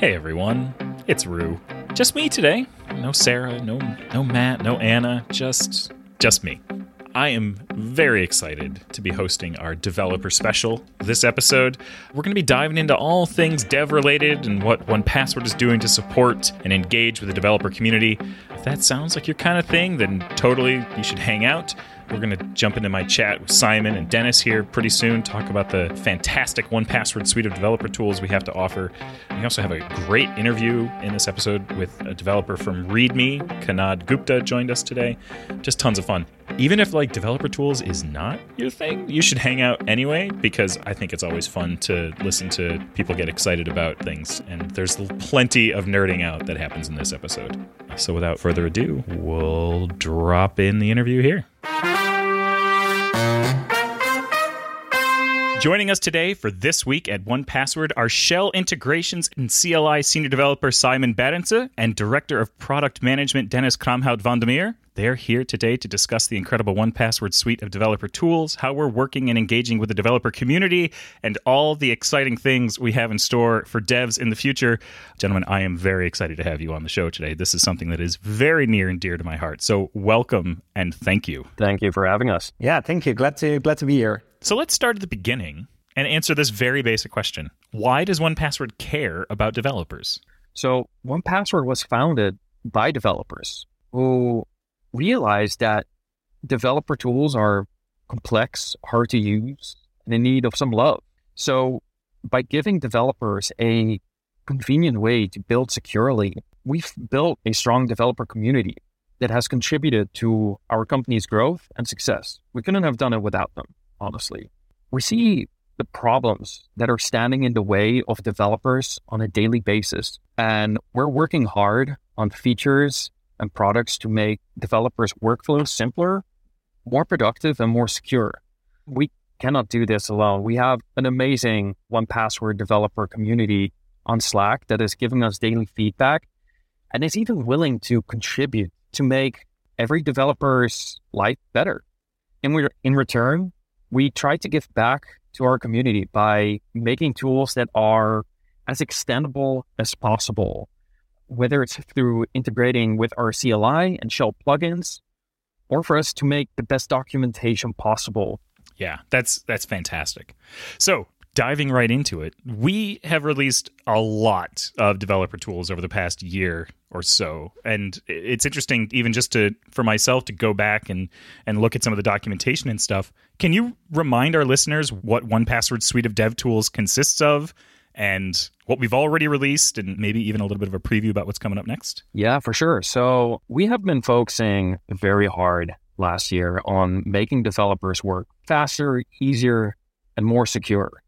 Hey everyone, it's Rue. Just me today. No Sarah, no no Matt, no Anna, just just me. I am very excited to be hosting our developer special this episode. We're going to be diving into all things dev related and what 1Password is doing to support and engage with the developer community. If that sounds like your kind of thing, then totally you should hang out. We're going to jump into my chat with Simon and Dennis here pretty soon, talk about the fantastic 1Password suite of developer tools we have to offer. We also have a great interview in this episode with a developer from ReadMe. Kanad Gupta joined us today. Just tons of fun. Even if like developer tools is not your thing, you should hang out anyway because I think it's always fun to listen to people get excited about things. And there's plenty of nerding out that happens in this episode. So without further ado, we'll drop in the interview here. Joining us today for this week at 1Password are Shell Integrations and CLI Senior Developer Simon Barendse and Director of Product Management Dennis Kromhout van der Meer. They're here today to discuss the incredible 1Password suite of developer tools, how we're working and engaging with the developer community, and all the exciting things we have in store for devs in the future. Gentlemen, I am very excited to have you on the show today. This is something that is very near and dear to my heart. So, welcome and thank you. Thank you for having us. Yeah, thank you. Glad to glad to be here. So, let's start at the beginning and answer this very basic question. Why does 1Password care about developers? So, 1Password was founded by developers who realized that developer tools are complex, hard to use, and in need of some love. So, by giving developers a convenient way to build securely, we've built a strong developer community that has contributed to our company's growth and success. We couldn't have done it without them, honestly. We see the problems that are standing in the way of developers on a daily basis, and we're working hard on features and products to make developers' workflows simpler, more productive, and more secure. We cannot do this alone. We have an amazing 1Password developer community on Slack that is giving us daily feedback and is even willing to contribute to make every developer's life better. And we in return, we try to give back to our community by making tools that are as extendable as possible whether it's through integrating with our CLI and shell plugins, or for us to make the best documentation possible. Yeah, that's that's fantastic. So diving right into it, we have released a lot of developer tools over the past year or so, and it's interesting even just to for myself to go back and and look at some of the documentation and stuff. Can you remind our listeners what 1Password suite of dev tools consists of? And what we've already released and maybe even a little bit of a preview about what's coming up next? Yeah, for sure. So we have been focusing very hard last year on making developers work faster, easier, and more secure.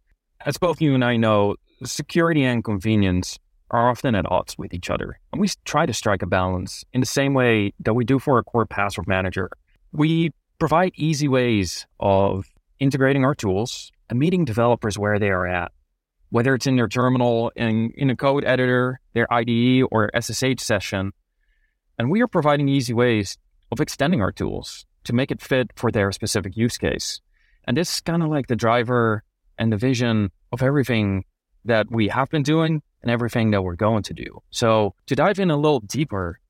As both you and I know, security and convenience are often at odds with each other. And we try to strike a balance in the same way that we do for a core password manager. We provide easy ways of integrating our tools and meeting developers where they are at whether it's in their terminal, in, in a code editor, their IDE, or SSH session. And we are providing easy ways of extending our tools to make it fit for their specific use case. And this is kind of like the driver and the vision of everything that we have been doing and everything that we're going to do. So, to dive in a little deeper,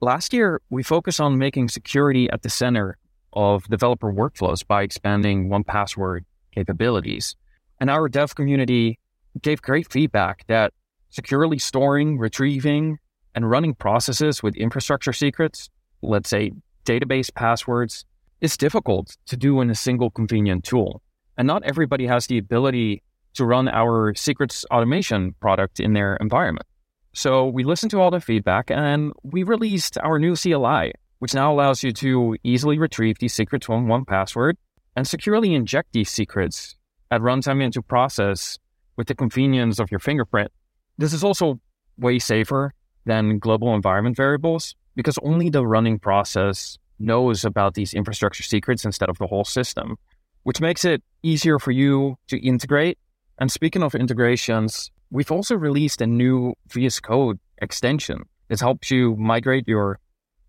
last year we focused on making security at the center of developer workflows by expanding 1Password capabilities. And our dev community gave great feedback that securely storing, retrieving, and running processes with infrastructure secrets, let's say database passwords, is difficult to do in a single convenient tool. And not everybody has the ability to run our secrets automation product in their environment. So we listened to all the feedback and we released our new CLI, which now allows you to easily retrieve these secrets from 1Password and securely inject these secrets at runtime into process with the convenience of your fingerprint. This is also way safer than global environment variables because only the running process knows about these infrastructure secrets instead of the whole system, which makes it easier for you to integrate. And speaking of integrations, we've also released a new VS Code extension that helps you migrate your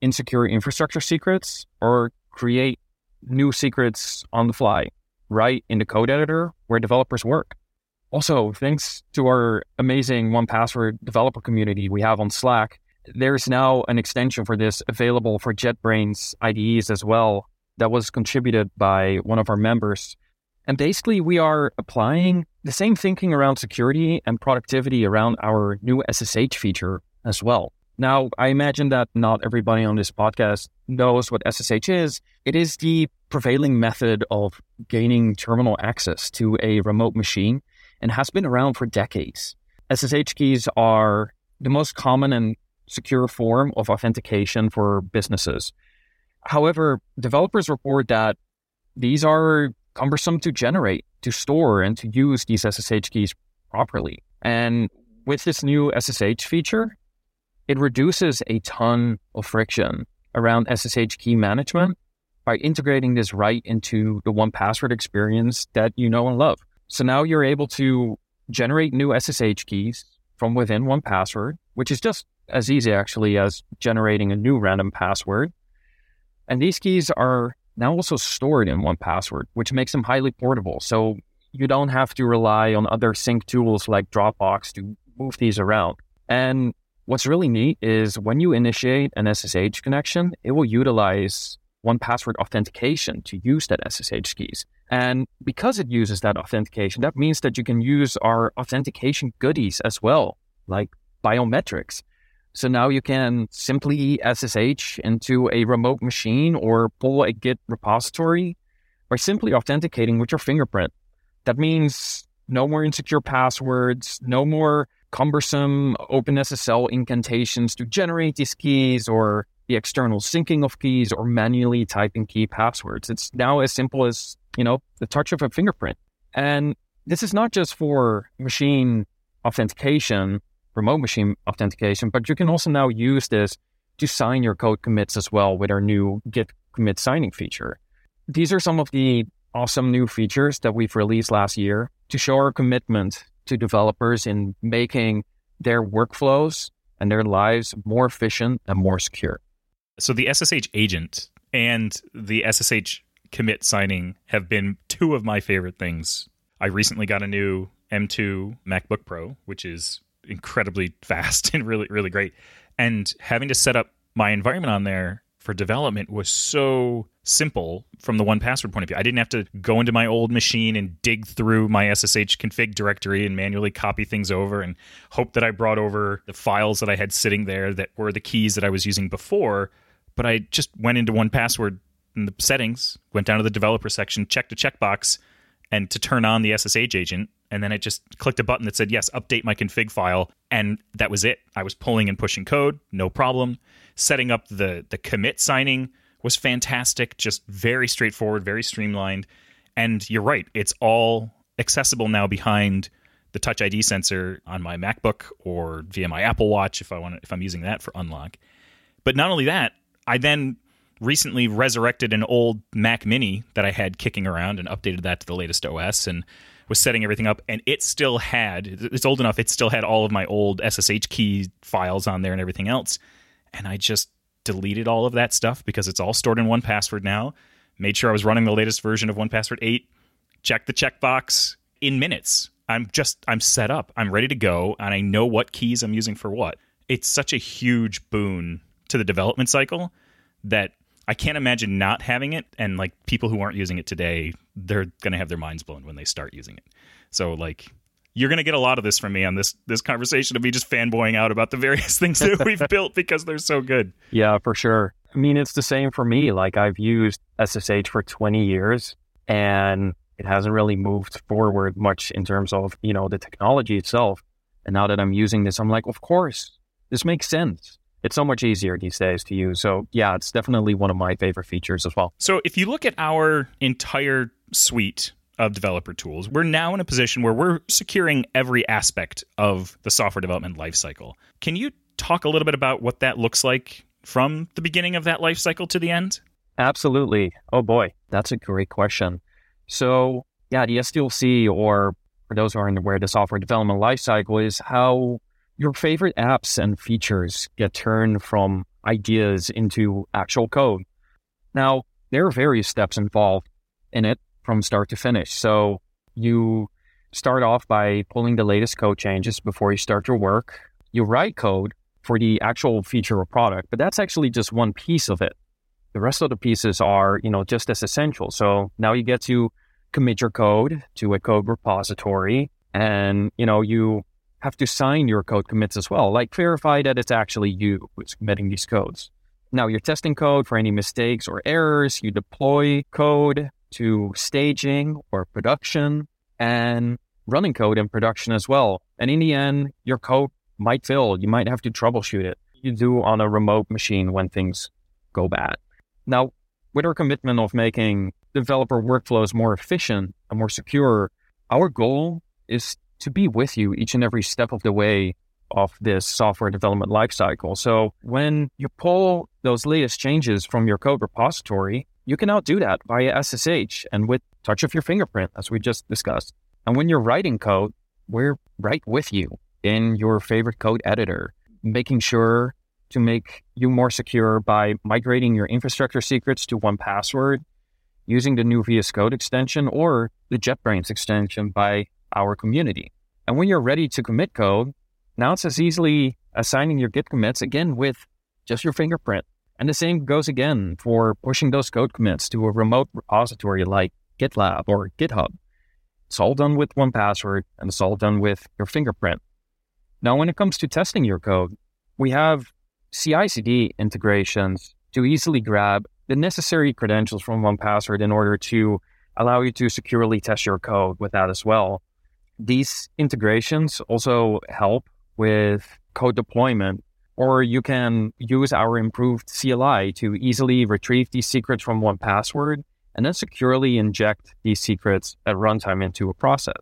insecure infrastructure secrets or create new secrets on the fly right in the code editor where developers work. Also, thanks to our amazing 1Password developer community we have on Slack, there's now an extension for this available for JetBrains IDEs as well that was contributed by one of our members. And basically, we are applying the same thinking around security and productivity around our new SSH feature as well. Now, I imagine that not everybody on this podcast knows what SSH is. It is the prevailing method of gaining terminal access to a remote machine and has been around for decades. SSH keys are the most common and secure form of authentication for businesses. However, developers report that these are cumbersome to generate, to store, and to use these SSH keys properly. And with this new SSH feature, it reduces a ton of friction around SSH key management by integrating this right into the 1Password experience that you know and love. So now you're able to generate new SSH keys from within 1Password, which is just as easy actually as generating a new random password. And these keys are now also stored in 1Password, which makes them highly portable. So you don't have to rely on other sync tools like Dropbox to move these around. And what's really neat is when you initiate an SSH connection, it will utilize 1Password authentication to use that SSH keys. And because it uses that authentication, that means that you can use our authentication goodies as well, like biometrics. So now you can simply SSH into a remote machine or pull a Git repository by simply authenticating with your fingerprint. That means no more insecure passwords, no more cumbersome OpenSSL incantations to generate these keys or the external syncing of keys or manually typing key passwords. It's now as simple as, you know, the touch of a fingerprint. And this is not just for machine authentication remote machine authentication, but you can also now use this to sign your code commits as well with our new Git commit signing feature. These are some of the awesome new features that we've released last year to show our commitment to developers in making their workflows and their lives more efficient and more secure. So the SSH agent and the SSH commit signing have been two of my favorite things. I recently got a new M2 MacBook Pro, which is incredibly fast and really really great. And having to set up my environment on there for development was so simple from the 1Password point of view. I didn't have to go into my old machine and dig through my SSH config directory and manually copy things over and hope that I brought over the files that I had sitting there that were the keys that I was using before. But I just went into 1Password in the settings, went down to the developer section, checked a checkbox, and to turn on the SSH agent, and then I just clicked a button that said, yes, update my config file. And that was it. I was pulling and pushing code, no problem. Setting up the, the commit signing was fantastic, just very straightforward, very streamlined. And you're right, it's all accessible now behind the Touch ID sensor on my MacBook or via my Apple Watch if I want to, if I'm using that for unlock. But not only that, I then recently resurrected an old Mac Mini that I had kicking around and updated that to the latest OS and was setting everything up, and it still had it's old enough. It still had all of my old SSH key files on there and everything else, and I just deleted all of that stuff because it's all stored in 1Password now. Made sure I was running the latest version of 1Password 8. Checked the checkbox in minutes. I'm just I'm set up. I'm ready to go, and I know what keys I'm using for what. It's such a huge boon to the development cycle that I can't imagine not having it. And like people who aren't using it today, they're going to have their minds blown when they start using it. So like you're going to get a lot of this from me on this this conversation of me just fanboying out about the various things that we've built because they're so good. Yeah, for sure. I mean, it's the same for me. Like I've used SSH for 20 years and it hasn't really moved forward much in terms of, you know, the technology itself. And now that I'm using this, I'm like, of course, this makes sense it's so much easier these days to use. So yeah, it's definitely one of my favorite features as well. So if you look at our entire suite of developer tools, we're now in a position where we're securing every aspect of the software development lifecycle. Can you talk a little bit about what that looks like from the beginning of that lifecycle to the end? Absolutely. Oh boy, that's a great question. So yeah, the SDLC, or for those who aren't aware, the software development lifecycle is how your favorite apps and features get turned from ideas into actual code. Now, there are various steps involved in it from start to finish. So you start off by pulling the latest code changes before you start your work. You write code for the actual feature or product, but that's actually just one piece of it. The rest of the pieces are, you know, just as essential. So now you get to commit your code to a code repository and, you know, you have to sign your code commits as well, like verify that it's actually you who's committing these codes. Now you're testing code for any mistakes or errors. You deploy code to staging or production and running code in production as well. And in the end, your code might fail. You might have to troubleshoot it. You do on a remote machine when things go bad. Now, with our commitment of making developer workflows more efficient and more secure, our goal is to be with you each and every step of the way of this software development lifecycle. So when you pull those latest changes from your code repository, you can now do that via SSH and with touch of your fingerprint, as we just discussed. And when you're writing code, we're right with you in your favorite code editor, making sure to make you more secure by migrating your infrastructure secrets to 1Password, using the new VS Code extension or the JetBrains extension by our community. And when you're ready to commit code, now it's as easily assigning your Git commits again with just your fingerprint. And the same goes again for pushing those code commits to a remote repository like GitLab or GitHub. It's all done with 1Password and it's all done with your fingerprint. Now, when it comes to testing your code, we have CI CD integrations to easily grab the necessary credentials from 1Password in order to allow you to securely test your code with that as well. These integrations also help with code deployment, or you can use our improved CLI to easily retrieve these secrets from 1Password and then securely inject these secrets at runtime into a process.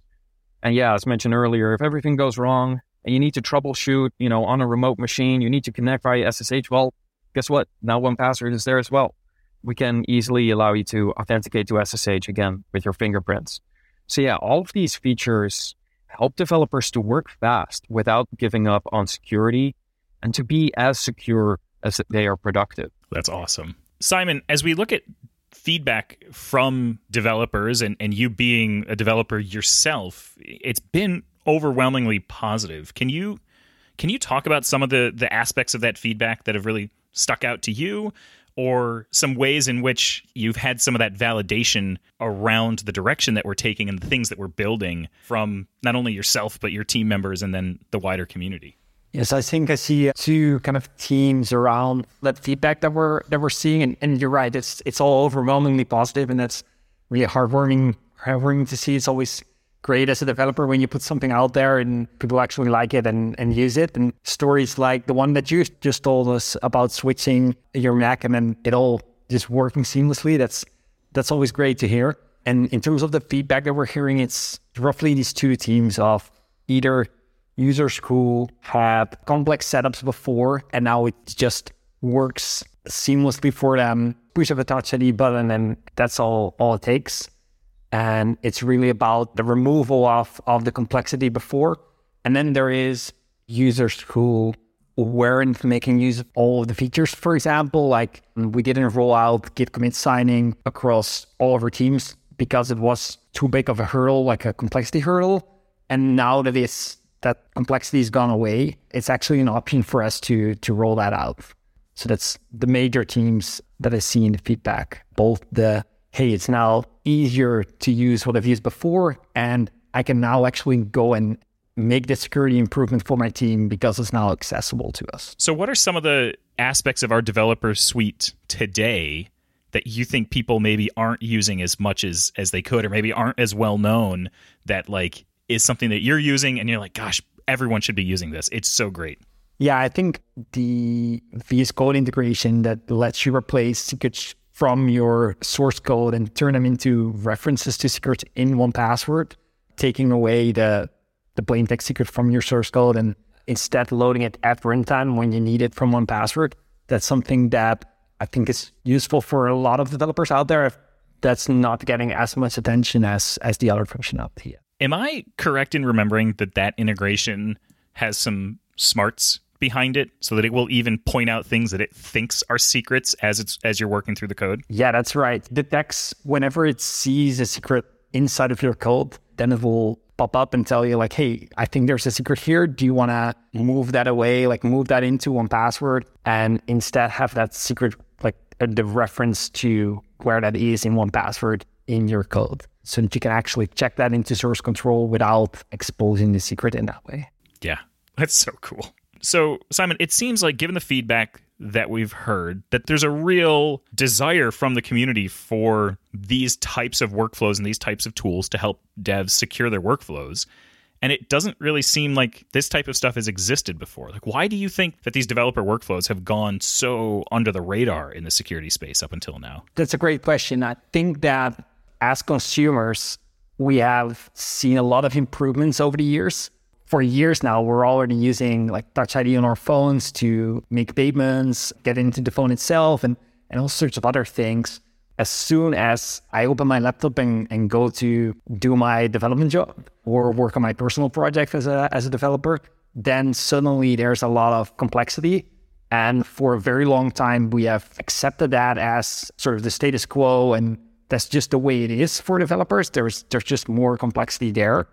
And yeah, as mentioned earlier, if everything goes wrong and you need to troubleshoot, you know, on a remote machine, you need to connect via SSH, well, guess what? Now 1Password is there as well. We can easily allow you to authenticate to SSH again with your fingerprints. So yeah, all of these features help developers to work fast without giving up on security and to be as secure as they are productive. That's awesome. Simon, as we look at feedback from developers and, and you being a developer yourself, it's been overwhelmingly positive. Can you can you talk about some of the the aspects of that feedback that have really stuck out to you? Or some ways in which you've had some of that validation around the direction that we're taking and the things that we're building from not only yourself but your team members and then the wider community. Yes i think i see two kind of teams around that feedback that we're that we're seeing. And, and you're right it's it's all overwhelmingly positive and that's really heartwarming heartwarming to see. It's always great as a developer when you put something out there and people actually like it and, and use it. And stories like the one that you just told us about switching your Mac and then it all just working seamlessly. That's that's always great to hear. And in terms of the feedback that we're hearing, it's roughly these two teams of either users who had complex setups before and now it just works seamlessly for them. Push of a touch ID button and that's all all it takes and it's really about the removal of, of the complexity before. And then there is users who weren't making use of all of the features. For example, like we didn't roll out Git commit signing across all of our teams because it was too big of a hurdle, like a complexity hurdle. And now that it's that complexity has gone away, it's actually an option for us to to roll that out. So that's the major teams that I see in the feedback, both the hey, it's now easier to use what I've used before. And I can now actually go and make the security improvement for my team because it's now accessible to us. So, what are some of the aspects of our developer suite today that you think people maybe aren't using as much as as they could, or maybe aren't as well known that like is something that you're using and you're like, gosh, everyone should be using this. It's so great. Yeah, I think the VS Code integration that lets you replace secret from your source code and turn them into references to secrets in 1Password, taking away the the plain text secret from your source code and instead loading it at runtime when you need it from 1Password. That's something that I think is useful for a lot of developers out there. That's not getting as much attention as as the other functionality. Am I correct in remembering that that integration has some smarts behind it so that it will even point out things that it thinks are secrets as it's as you're working through the code? Yeah, that's right. Detects whenever it sees a secret inside of your code, then it will pop up and tell you like, hey, I think there's a secret here. Do you want to move that away, like move that into 1Password and instead have that secret, like uh, the reference to where that is in 1Password in your code so that you can actually check that into source control without exposing the secret in that way. Yeah, that's so cool. So, Simon, it seems like given the feedback that we've heard, that there's a real desire from the community for these types of workflows and these types of tools to help devs secure their workflows. And it doesn't really seem like this type of stuff has existed before. Like, why do you think that these developer workflows have gone so under the radar in the security space up until now? That's a great question. I think that as consumers, we have seen a lot of improvements over the years. For years now, we're already using like Touch ID on our phones to make payments, get into the phone itself, and, and all sorts of other things. As soon as I open my laptop and, and go to do my development job or work on my personal project as a, as a developer, then suddenly there's a lot of complexity. And for a very long time, we have accepted that as sort of the status quo and that's just the way it is for developers. There's there's just more complexity there.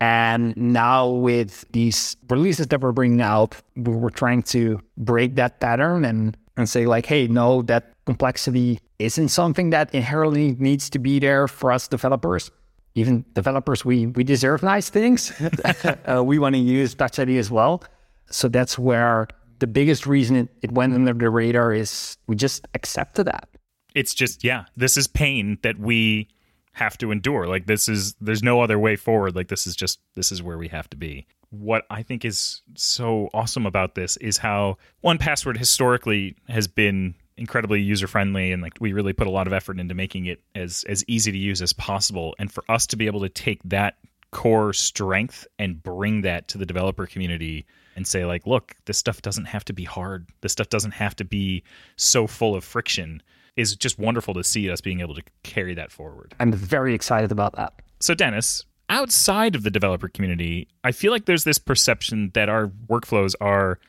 And now with these releases that we're bringing out, we're trying to break that pattern and and say like, hey, no, that complexity isn't something that inherently needs to be there for us developers. Even developers, we we deserve nice things. uh, we want to use Touch ID as well. So that's where the biggest reason it, it went under the radar is we just accepted that it's just yeah, this is pain that we have to endure. Like this is there's no other way forward. Like this is just this is where we have to be. What I think is so awesome about this is how 1Password historically has been incredibly user friendly and like we really put a lot of effort into making it as as easy to use as possible and for us to be able to take that core strength and bring that to the developer community and say like look this stuff doesn't have to be hard this stuff doesn't have to be so full of friction is just wonderful to see us being able to carry that forward. I'm very excited about that. So, Dennis, outside of the developer community, I feel like there's this perception that our workflows are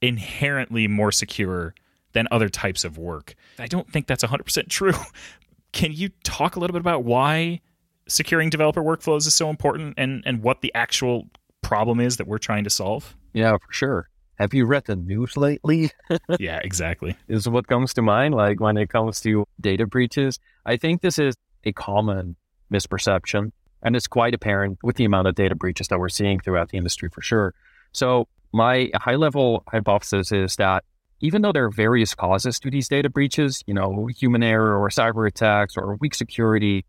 inherently more secure than other types of work. I don't think that's 100% true. Can you talk a little bit about why securing developer workflows is so important and, and what the actual problem is that we're trying to solve? Yeah, for sure have you read the news lately? yeah, exactly. is what comes to mind. Like when it comes to data breaches, I think this is a common misperception. And it's quite apparent with the amount of data breaches that we're seeing throughout the industry for sure. So, my high level hypothesis is that even though there are various causes to these data breaches, you know, human error or cyber attacks or weak security,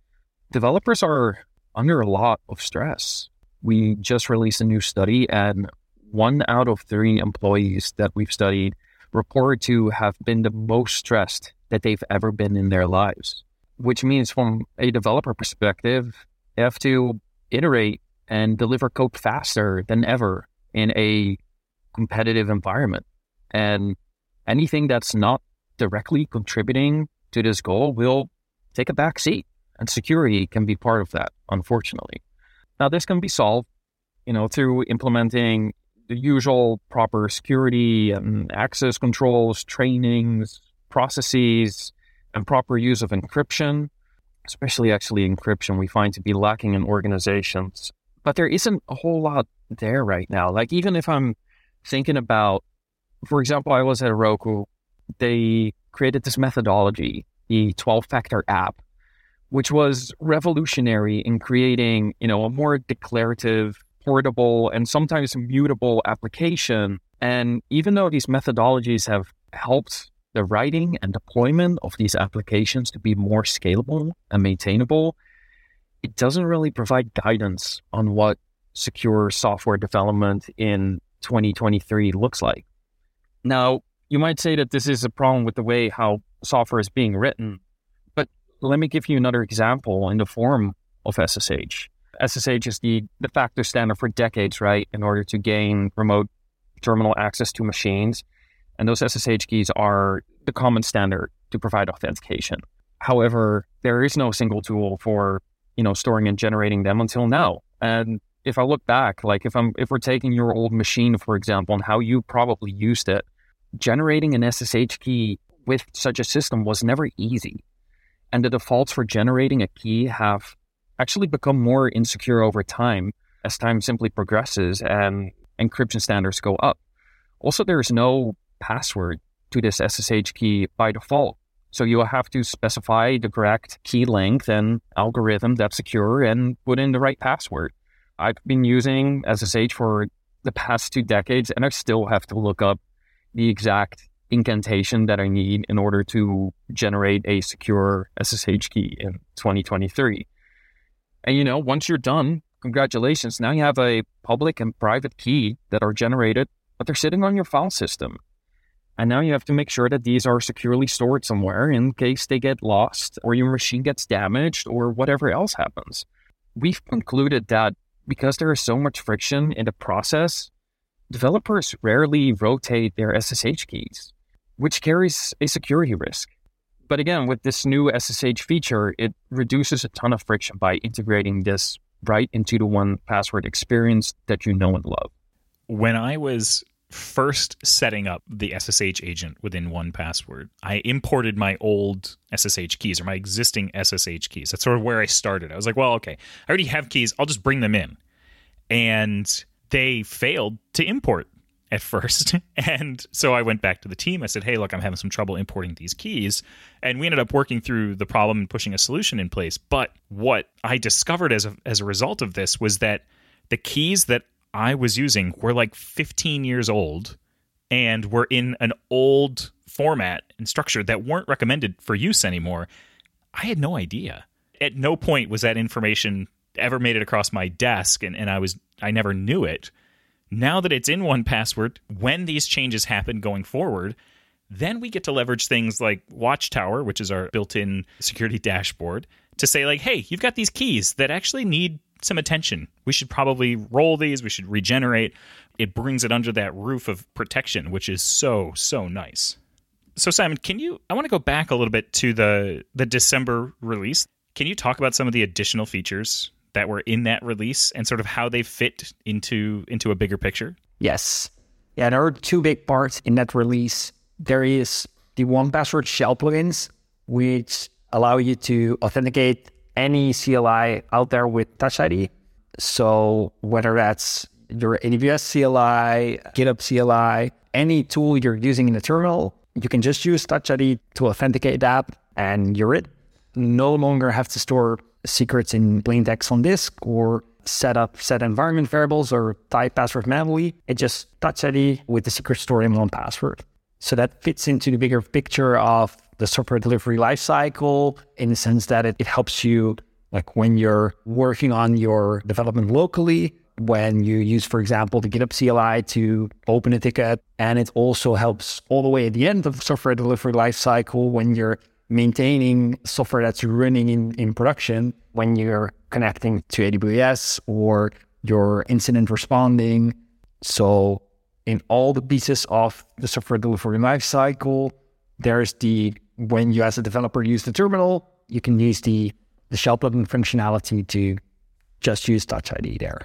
developers are under a lot of stress. We just released a new study, and one out of three employees that we've studied report to have been the most stressed that they've ever been in their lives, which means from a developer perspective, have to iterate and deliver code faster than ever in a competitive environment. And anything that's not directly contributing to this goal will take a back seat. And security can be part of that, unfortunately. Now, this can be solved, you know, through implementing the usual proper security and access controls, trainings, processes, and proper use of encryption, especially actually encryption, we find to be lacking in organizations. But there isn't a whole lot there right now. Like, even if I'm thinking about, for example, I was at Heroku, they created this methodology, the 12 factor app, which was revolutionary in creating, you know, a more declarative portable and sometimes mutable application. And even though these methodologies have helped the writing and deployment of these applications to be more scalable and maintainable, it doesn't really provide guidance on what secure software development in 2023 looks like. Now, you might say that this is a problem with the way how software is being written, but let me give you another example in the form of SSH. SSH is the de facto standard for decades, right? In order to gain remote terminal access to machines. And those SSH keys are the common standard to provide authentication. However, there is no single tool for, you know, storing and generating them until now. And if I look back, like if I'm if we're taking your old machine, for example, and how you probably used it, generating an SSH key with such a system was never easy. And the defaults for generating a key have actually become more insecure over time as time simply progresses and encryption standards go up. Also, there's no password to this SSH key by default. So you'll have to specify the correct key length and algorithm that's secure and put in the right password. I've been using SSH for the past two decades and I still have to look up the exact incantation that I need in order to generate a secure SSH key in 2023. And you know, once you're done, congratulations. Now you have a public and private key that are generated, but they're sitting on your file system. And now you have to make sure that these are securely stored somewhere in case they get lost or your machine gets damaged or whatever else happens. We've concluded that because there is so much friction in the process, developers rarely rotate their SSH keys, which carries a security risk. But again, with this new SSH feature, it reduces a ton of friction by integrating this right into the one password experience that you know and love. When I was first setting up the SSH agent within 1Password, I imported my old SSH keys or my existing SSH keys. That's sort of where I started. I was like, well, okay, I already have keys. I'll just bring them in. And they failed to import at first. And so I went back to the team. I said, hey, look, I'm having some trouble importing these keys. And we ended up working through the problem and pushing a solution in place. But what I discovered as a, as a result of this was that the keys that I was using were like 15 years old and were in an old format and structure that weren't recommended for use anymore. I had no idea. At no point was that information ever made it across my desk and, and I was I never knew it. Now that it's in 1Password, when these changes happen going forward, then we get to leverage things like Watchtower, which is our built in security dashboard, to say, like, hey, you've got these keys that actually need some attention. We should probably roll these, we should regenerate. It brings it under that roof of protection, which is so, so nice. So Simon, can you I want to go back a little bit to the the December release. Can you talk about some of the additional features that were in that release and sort of how they fit into into a bigger picture? Yes. Yeah, there are two big parts in that release. There is the 1Password shell plugins, which allow you to authenticate any CLI out there with Touch ID. So whether that's your AWS CLI, GitHub CLI, any tool you're using in the terminal, you can just use Touch ID to authenticate that and you're it. No longer have to store secrets in plain text on disk or set up set environment variables or type password manually. It just Touch ID with the secret stored in 1Password. So that fits into the bigger picture of the software delivery lifecycle in the sense that it, it helps you like when you're working on your development locally, when you use, for example, the GitHub CLI to open a ticket. And it also helps all the way at the end of software delivery lifecycle when you're maintaining software that's running in, in production, when you're connecting to AWS or you're incident responding. So in all the pieces of the software delivery lifecycle, there's the when you as a developer use the terminal, you can use the the shell plugin functionality to just use Touch ID there.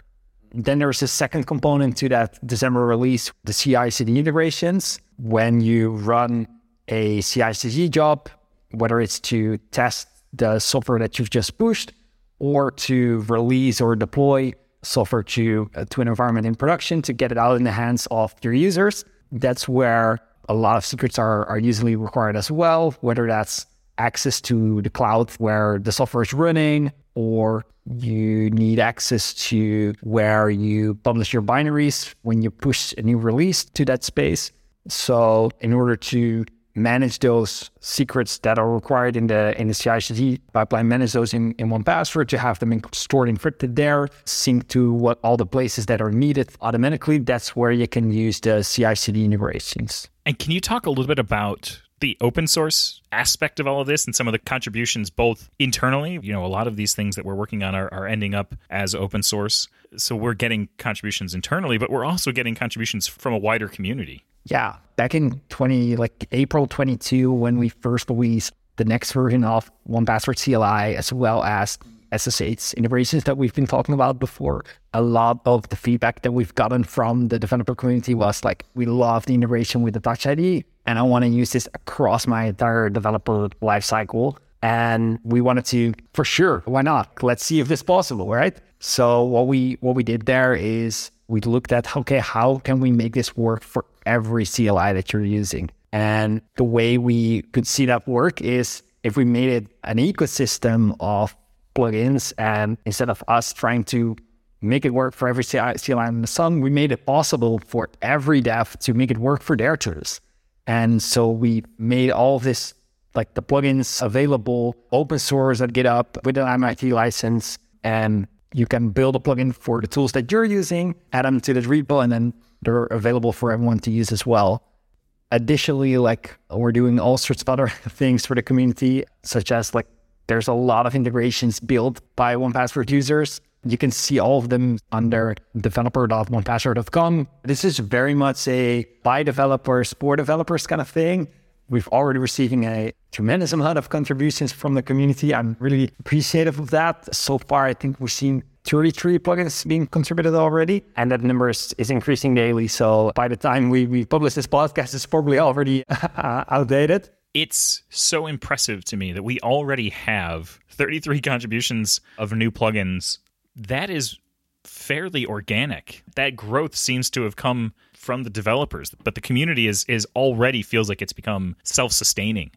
Then there's a second component to that December release, the CI/CD integrations. When you run a CI/CD job, whether it's to test the software that you've just pushed or to release or deploy software to uh, to an environment in production to get it out in the hands of your users, that's where a lot of secrets are, are usually required as well, whether that's access to the cloud where the software is running, or you need access to where you publish your binaries when you push a new release to that space. So, in order to manage those secrets that are required in the in the CI/CD pipeline, manage those in, in 1Password to have them in, stored encrypted there, sync to what all the places that are needed automatically. That's where you can use the CI/CD integrations. And can you talk a little bit about the open source aspect of all of this and some of the contributions both internally you know a lot of these things that we're working on are, are ending up as open source so we're getting contributions internally but we're also getting contributions from a wider community yeah back in 20 like april 22 when we first released the next version of 1Password cli as well as SSH integrations that we've been talking about before. A lot of the feedback that we've gotten from the developer community was like, we love the integration with the Touch ID, and I want to use this across my entire developer lifecycle. And we wanted to, for sure, why not? Let's see if this is possible, right? So what we what we did there is we looked at okay, how can we make this work for every CLI that you're using? And the way we could see that work is if we made it an ecosystem of plugins and instead of us trying to make it work for every CLI in the sun, we made it possible for every dev to make it work for their tools. And so we made all this, like the plugins available open source at GitHub with an MIT license. And you can build a plugin for the tools that you're using, add them to the repo, and then they're available for everyone to use as well. Additionally, like we're doing all sorts of other things for the community, such as like there's a lot of integrations built by 1Password users. You can see all of them under developer.1password.com. This is very much a by developers, for developers kind of thing. We've already receiving a tremendous amount of contributions from the community. I'm really appreciative of that. So far, I think we've seen 33 plugins being contributed already, and that number is, is increasing daily. So by the time we, we publish this podcast, it's probably already outdated. It's so impressive to me that we already have 33 contributions of new plugins. That is fairly organic. That growth seems to have come from the developers, but the community is is already feels like it's become self-sustaining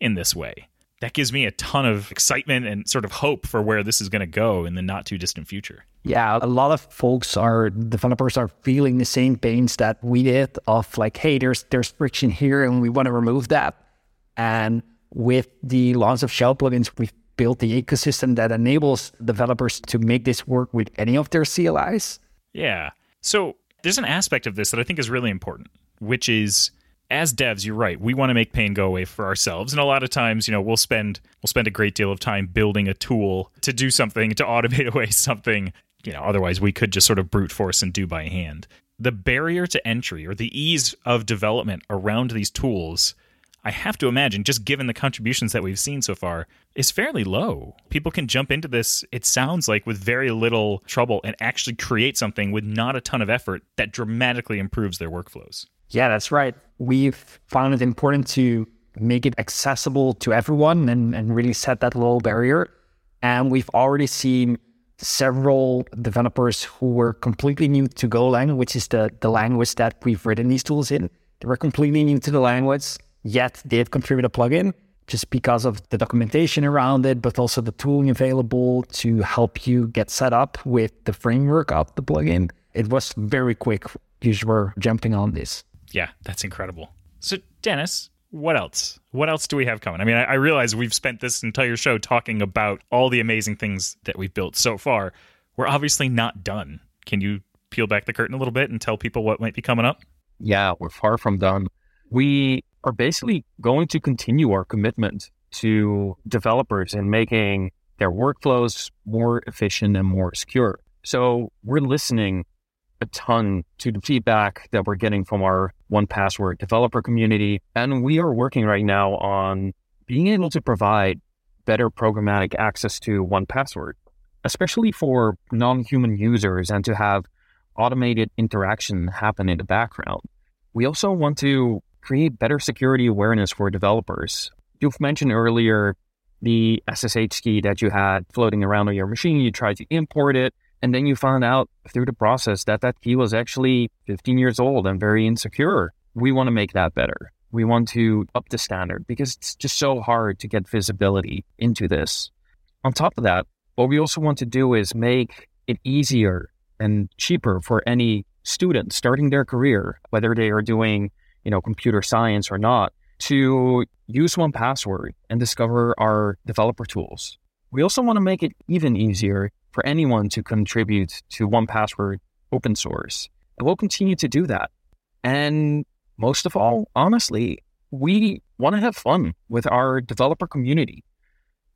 in this way that gives me a ton of excitement and sort of hope for where this is going to go in the not too distant future. Yeah, a lot of folks are developers are feeling the same pains that we did of like, hey, there's there's friction here and we want to remove that. And with the launch of shell plugins, we've built the ecosystem that enables developers to make this work with any of their CLIs. Yeah. So there's an aspect of this that I think is really important, which is as devs, you're right. We want to make pain go away for ourselves, and a lot of times, you know, we'll spend we'll spend a great deal of time building a tool to do something to automate away something. You know, otherwise we could just sort of brute force and do by hand. The barrier to entry or the ease of development around these tools, I have to imagine, just given the contributions that we've seen so far, is fairly low. People can jump into this, it sounds like, with very little trouble and actually create something with not a ton of effort that dramatically improves their workflows. Yeah, that's right. We've found it important to make it accessible to everyone and, and really set that low barrier. And we've already seen several developers who were completely new to Golang, which is the, the language that we've written these tools in. They were completely new to the language, yet they've contributed a plugin just because of the documentation around it, but also the tooling available to help you get set up with the framework of the plugin. It was very quick. You were jumping on this yeah, that's incredible. So, Dennis, what else? What else do we have coming? I mean, I, I, realize we've spent this entire show talking about all the amazing things that we've built so far. We're obviously not done. Can you peel back the curtain a little bit and tell people what might be coming up? Yeah, we're far from done. We are basically going to continue our commitment to developers and making their workflows more efficient and more secure. So we're listening a ton to the feedback that we're getting from our 1Password developer community. And we are working right now on being able to provide better programmatic access to 1Password, especially for non human users and to have automated interaction happen in the background. We also want to create better security awareness for developers. You've mentioned earlier the SSH key that you had floating around on your machine. You tried to import it. And then you found out through the process that that key was actually 15 years old and very insecure. We want to make that better. We want to up the standard because it's just so hard to get visibility into this. On top of that, what we also want to do is make it easier and cheaper for any student starting their career, whether they are doing, you know, computer science or not, to use 1Password and discover our developer tools. We also want to make it even easier for anyone to contribute to 1Password open source. And we'll continue to do that. And most of all, honestly, we want to have fun with our developer community.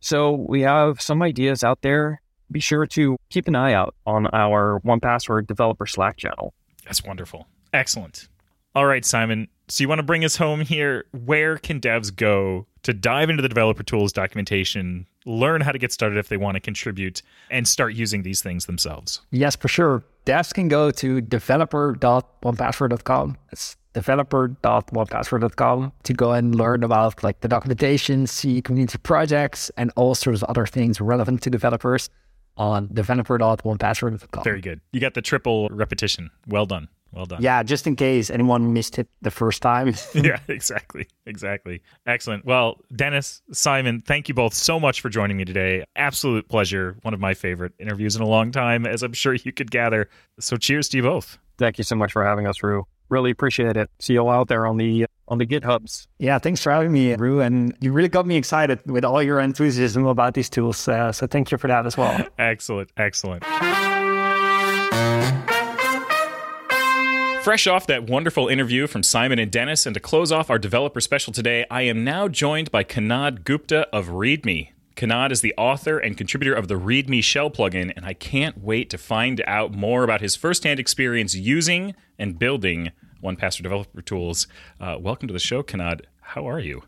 So we have some ideas out there. Be sure to keep an eye out on our 1Password developer Slack channel. That's wonderful. Excellent. All right, Simon. So you want to bring us home here? Where can devs go to dive into the developer tools documentation, learn how to get started if they want to contribute, and start using these things themselves? Yes, for sure. Devs can go to developer.1password.com. That's developer.1password.com to go and learn about like the documentation, see community projects, and all sorts of other things relevant to developers on developer.1password.com. Very good. You got the triple repetition. Well done. Well done. Yeah, just in case anyone missed it the first time. yeah, exactly. Exactly. Excellent. Well, Dennis, Simon, thank you both so much for joining me today. Absolute pleasure. One of my favorite interviews in a long time, as I'm sure you could gather. So cheers to you both. Thank you so much for having us, Rue. Really appreciate it. See you all out there on the on the GitHubs. Yeah, thanks for having me, Rue. And you really got me excited with all your enthusiasm about these tools. Uh, so thank you for that as well. excellent. Excellent. Fresh off that wonderful interview from Simon and Dennis, and to close off our developer special today, I am now joined by Kanad Gupta of ReadMe. Kanad is the author and contributor of the ReadMe shell plugin, and I can't wait to find out more about his firsthand experience using and building 1Password developer tools. Uh, welcome to the show, Kanad. How are you?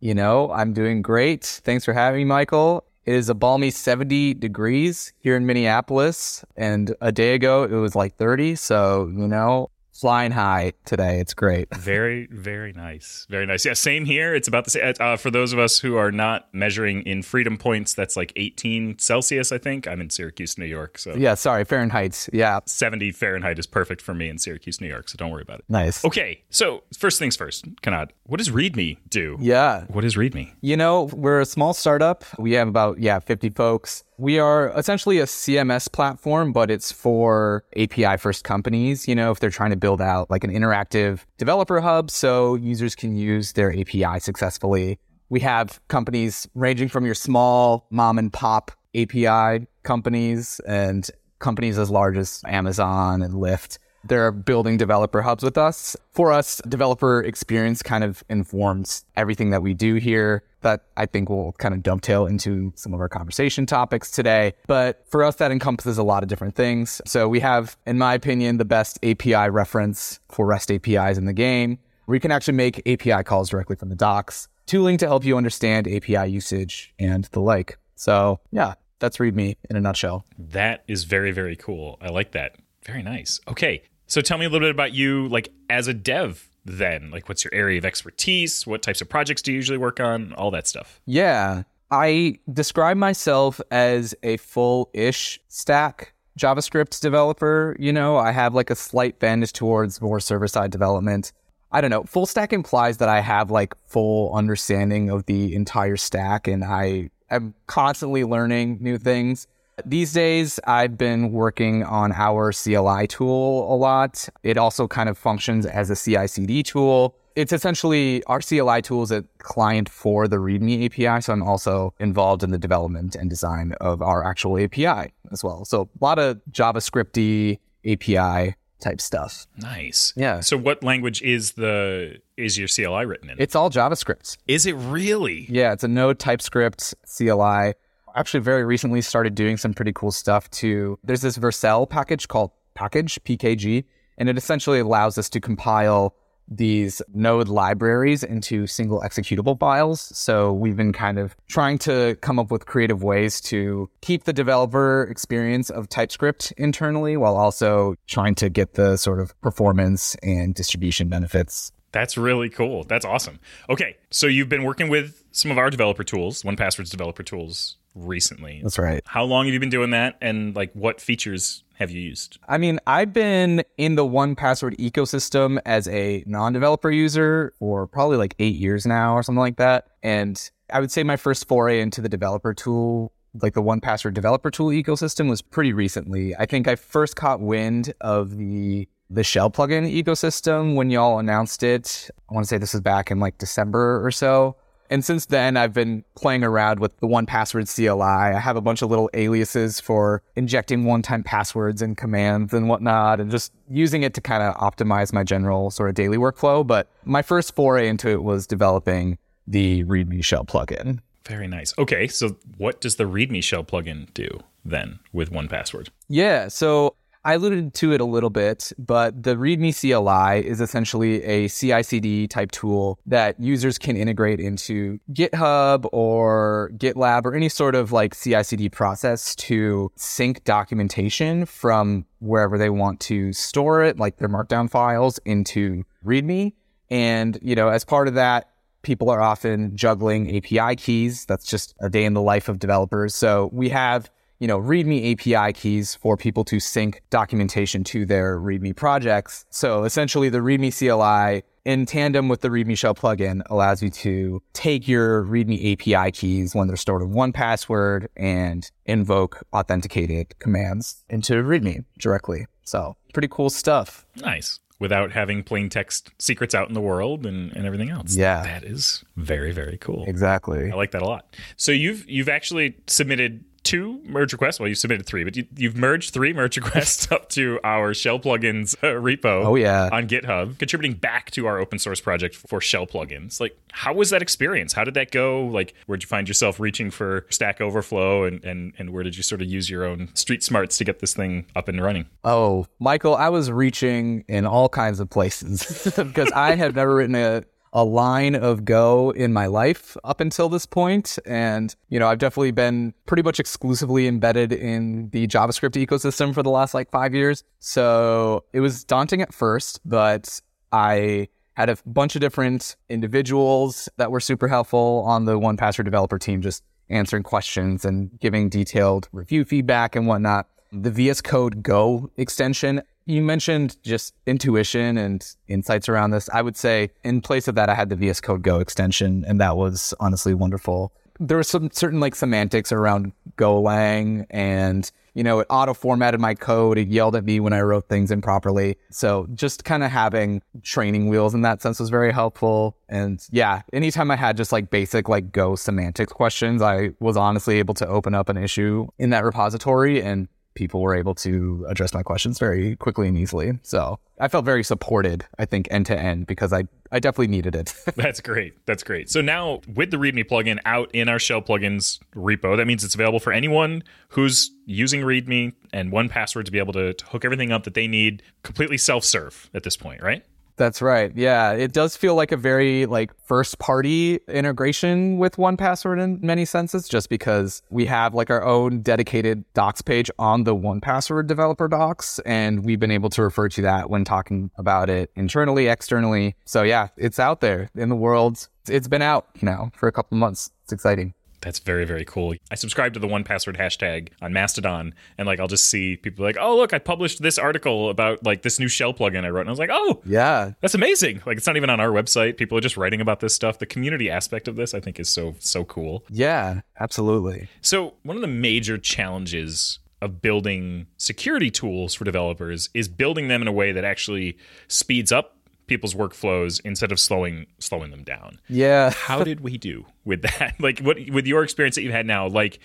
You know, I'm doing great. Thanks for having me, Michael. It is a balmy 70 degrees here in Minneapolis, and a day ago it was like 30. So, you know, flying high today. It's great. very, very nice. Very nice. Yeah, same here. It's about the same. Uh, for those of us who are not measuring in freedom points, that's like 18 Celsius, I think. I'm in Syracuse, New York. So yeah, sorry, Fahrenheit. Yeah, 70 Fahrenheit is perfect for me in Syracuse, New York. So don't worry about it. Nice. Okay, so first things first, Kanad, what does ReadMe do? Yeah. What is ReadMe? You know, we're a small startup. We have about yeah 50 folks. We are essentially a CMS platform, but it's for API first companies, you know, if they're trying to build out like an interactive developer hub so users can use their API successfully. We have companies ranging from your small mom and pop API companies and companies as large as Amazon and Lyft they're building developer hubs with us. For us, developer experience kind of informs everything that we do here. That I think will kind of dovetail into some of our conversation topics today. But for us, that encompasses a lot of different things. So we have, in my opinion, the best API reference for REST APIs in the game, where you can actually make API calls directly from the docs, tooling to help you understand API usage and the like. So yeah, that's ReadMe in a nutshell. That is very, very cool. I like that. Very nice. Okay. So tell me a little bit about you, like as a dev. Then, like, what's your area of expertise? What types of projects do you usually work on? All that stuff. Yeah, I describe myself as a full-ish stack JavaScript developer. You know, I have like a slight bend towards more server-side development. I don't know. Full stack implies that I have like full understanding of the entire stack and I am constantly learning new things. These days, I've been working on our CLI tool a lot. It also kind of functions as a CI CD tool. It's essentially our CLI tool is a client for the ReadMe API. So I'm also involved in the development and design of our actual API as well. So a lot of JavaScripty API type stuff. Nice. Yeah. So what language is the is your CLI written in? It's all JavaScript. Is it really? Yeah, it's a Node TypeScript CLI actually very recently started doing some pretty cool stuff too. There's this Vercel package called package PKG, and it essentially allows us to compile these node libraries into single executable files. So we've been kind of trying to come up with creative ways to keep the developer experience of TypeScript internally while also trying to get the sort of performance and distribution benefits. That's really cool. That's awesome. Okay, so you've been working with some of our developer tools, 1Password's developer tools recently. That's right. How long have you been doing that and like what features have you used? I mean, I've been in the 1Password ecosystem as a non-developer user for probably like 8 years now or something like that. And I would say my first foray into the developer tool like the 1Password developer tool ecosystem was pretty recently. I think I first caught wind of the the shell plugin ecosystem when y'all announced it. I want to say this was back in like December or so. And since then, I've been playing around with the 1Password CLI. I have a bunch of little aliases for injecting one time passwords and commands and whatnot, and just using it to kind of optimize my general sort of daily workflow. But my first foray into it was developing the ReadMe shell plugin. Very nice. Okay, so what does the ReadMe shell plugin do then with 1Password? Yeah, so I alluded to it a little bit, but the ReadMe CLI is essentially a CI CD type tool that users can integrate into GitHub or GitLab or any sort of like CI CD process to sync documentation from wherever they want to store it, like their markdown files, into ReadMe. And, you know, as part of that, people are often juggling API keys. That's just a day in the life of developers. So we have you know, ReadMe API keys for people to sync documentation to their ReadMe projects. So essentially the ReadMe CLI in tandem with the ReadMe shell plugin allows you to take your ReadMe API keys when they're stored in 1Password and invoke authenticated commands into ReadMe directly. So pretty cool stuff. Nice. Without having plain text secrets out in the world and, and everything else. Yeah. That is very, very cool. Exactly. I like that a lot. So you've you've actually submitted two merge requests. Well, you submitted three, but you, have merged three merge requests up to our shell plugins uh, repo. Oh yeah, on GitHub, contributing back to our open source project for shell plugins. Like, how was that experience? How did that go? Like, where'd you find yourself reaching for Stack Overflow, and and and where did you sort of use your own street smarts to get this thing up and running? Oh, Michael, I was reaching in all kinds of places because I had never written a a line of Go in my life up until this point. And, you know, I've definitely been pretty much exclusively embedded in the JavaScript ecosystem for the last like five years. So it was daunting at first, but I had a bunch of different individuals that were super helpful on the 1Password developer team, just answering questions and giving detailed review feedback and whatnot. The VS Code Go extension you mentioned just intuition and insights around this. I would say in place of that, I had the VS Code Go extension, and that was honestly wonderful. There was some certain like semantics around Golang, and you know, it auto formatted my code. It yelled at me when I wrote things improperly. So just kind of having training wheels in that sense was very helpful. And yeah, anytime I had just like basic like Go semantics questions, I was honestly able to open up an issue in that repository and people were able to address my questions very quickly and easily. So I felt very supported, I think, end to end because I, I definitely needed it. That's great. That's great. So now with the ReadMe plugin out in our shell plugins repo, that means it's available for anyone who's using ReadMe and 1Password to be able to, to hook everything up that they need completely self serve at this point, right? That's right. Yeah, it does feel like a very like first party integration with 1Password in many senses just because we have like our own dedicated docs page on the 1Password developer docs and we've been able to refer to that when talking about it internally, externally. So yeah, it's out there in the world. It's been out now for a couple months. It's exciting. That's very, very cool. I subscribe to the 1Password hashtag on Mastodon, and like I'll just see people like, oh look, I published this article about like this new shell plugin I wrote, and I was like, oh yeah, that's amazing. Like it's not even on our website. People are just writing about this stuff. The community aspect of this, I think, is so so cool. Yeah, absolutely. So one of the major challenges of building security tools for developers is building them in a way that actually speeds up people's workflows instead of slowing slowing them down. Yeah. How did we do with that? Like what with your experience that you've had now, like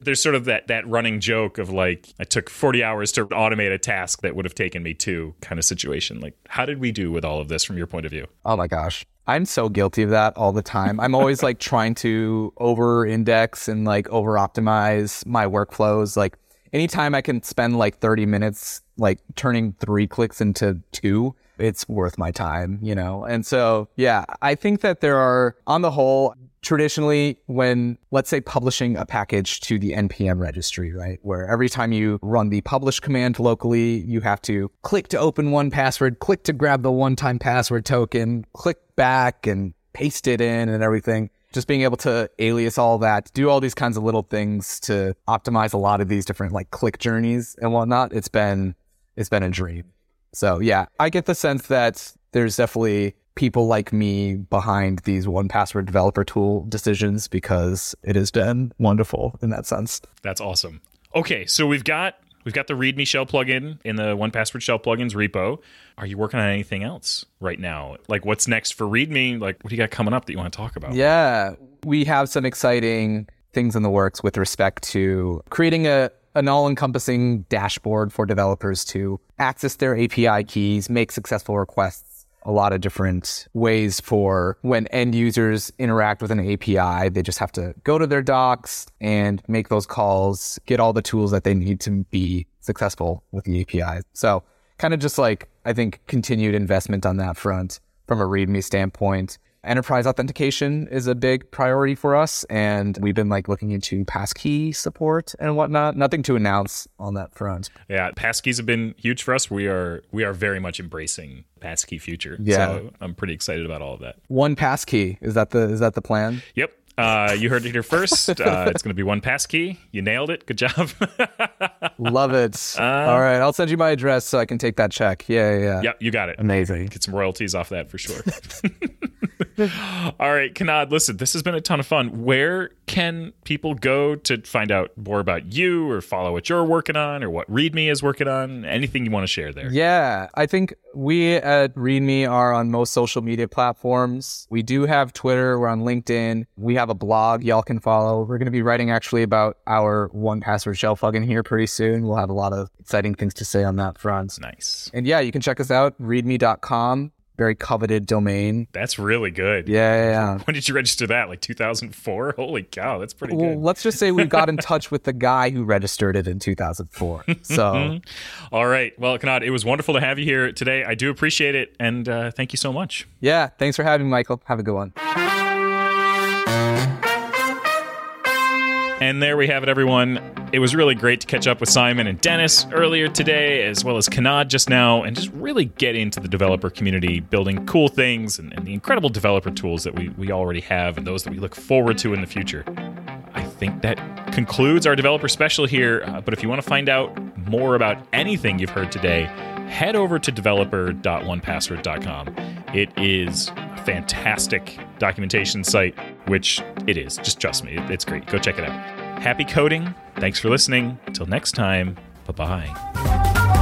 there's sort of that that running joke of like I took 40 hours to automate a task that would have taken me two kind of situation. Like how did we do with all of this from your point of view? Oh my gosh. I'm so guilty of that all the time. I'm always like trying to over index and like over optimize my workflows. Like anytime I can spend like 30 minutes like turning three clicks into two, it's worth my time, you know? And so, yeah, I think that there are, on the whole, traditionally when let's say publishing a package to the npm registry right where every time you run the publish command locally you have to click to open 1Password click to grab the one time password token click back and paste it in and everything just being able to alias all that do all these kinds of little things to optimize a lot of these different like click journeys and whatnot it's been it's been a dream so yeah, I get the sense that there's definitely people like me behind these 1Password developer tool decisions because it has been wonderful in that sense. That's awesome. Okay, so we've got we've got the ReadMe shell plugin in the 1Password shell plugins repo. Are you working on anything else right now? Like what's next for ReadMe? Like what do you got coming up that you want to talk about? Yeah, we have some exciting things in the works with respect to creating a an all encompassing dashboard for developers to access their API keys, make successful requests, a lot of different ways for when end users interact with an API. They just have to go to their docs and make those calls, get all the tools that they need to be successful with the API. So kind of just like I think continued investment on that front from a ReadMe standpoint. Enterprise authentication is a big priority for us, and we've been like looking into passkey support and whatnot. Nothing to announce on that front. Yeah, passkeys have been huge for us. We are we are very much embracing passkey future. Yeah. So I'm pretty excited about all of that. One passkey is that the is that the plan? Yep. Uh, you heard it here first. Uh, it's going to be one passkey. You nailed it. Good job. Love it. All right, I'll send you my address so I can take that check. Yeah, yeah. yeah. yep, you got it. Amazing. Get some royalties off that for sure. All right, Kanad, listen, this has been a ton of fun. Where can people go to find out more about you or follow what you're working on or what ReadMe is working on? Anything you want to share there? Yeah, I think we at ReadMe are on most social media platforms. We do have Twitter, we're on LinkedIn, we have a blog y'all can follow. We're going to be writing actually about our 1Password shell plugin here pretty soon. We'll have a lot of exciting things to say on that front. Nice. And yeah, you can check us out, readme.com. Very coveted domain. That's really good. Yeah, yeah, yeah. When did you register that? Like 2004? Holy cow, that's pretty Well, good. let's just say we got in touch with the guy who registered it in 2004. So All right. Well, Kanad, it was wonderful to have you here today. I do appreciate it. And uh, thank you so much. yeah, thanks for having me, Michael. Have a good one. And there we have it, everyone. It was really great to catch up with Simon and Dennis earlier today, as well as Kanad just now, and just really get into the developer community, building cool things and, and the incredible developer tools that we, we already have and those that we look forward to in the future. I think that concludes our developer special here. Uh, but if you want to find out more about anything you've heard today, head over to developer.1password.com. It is a fantastic documentation site, which it is. Just trust me, it's great. Go check it out. Happy coding. Thanks for listening. Till next time, bye bye.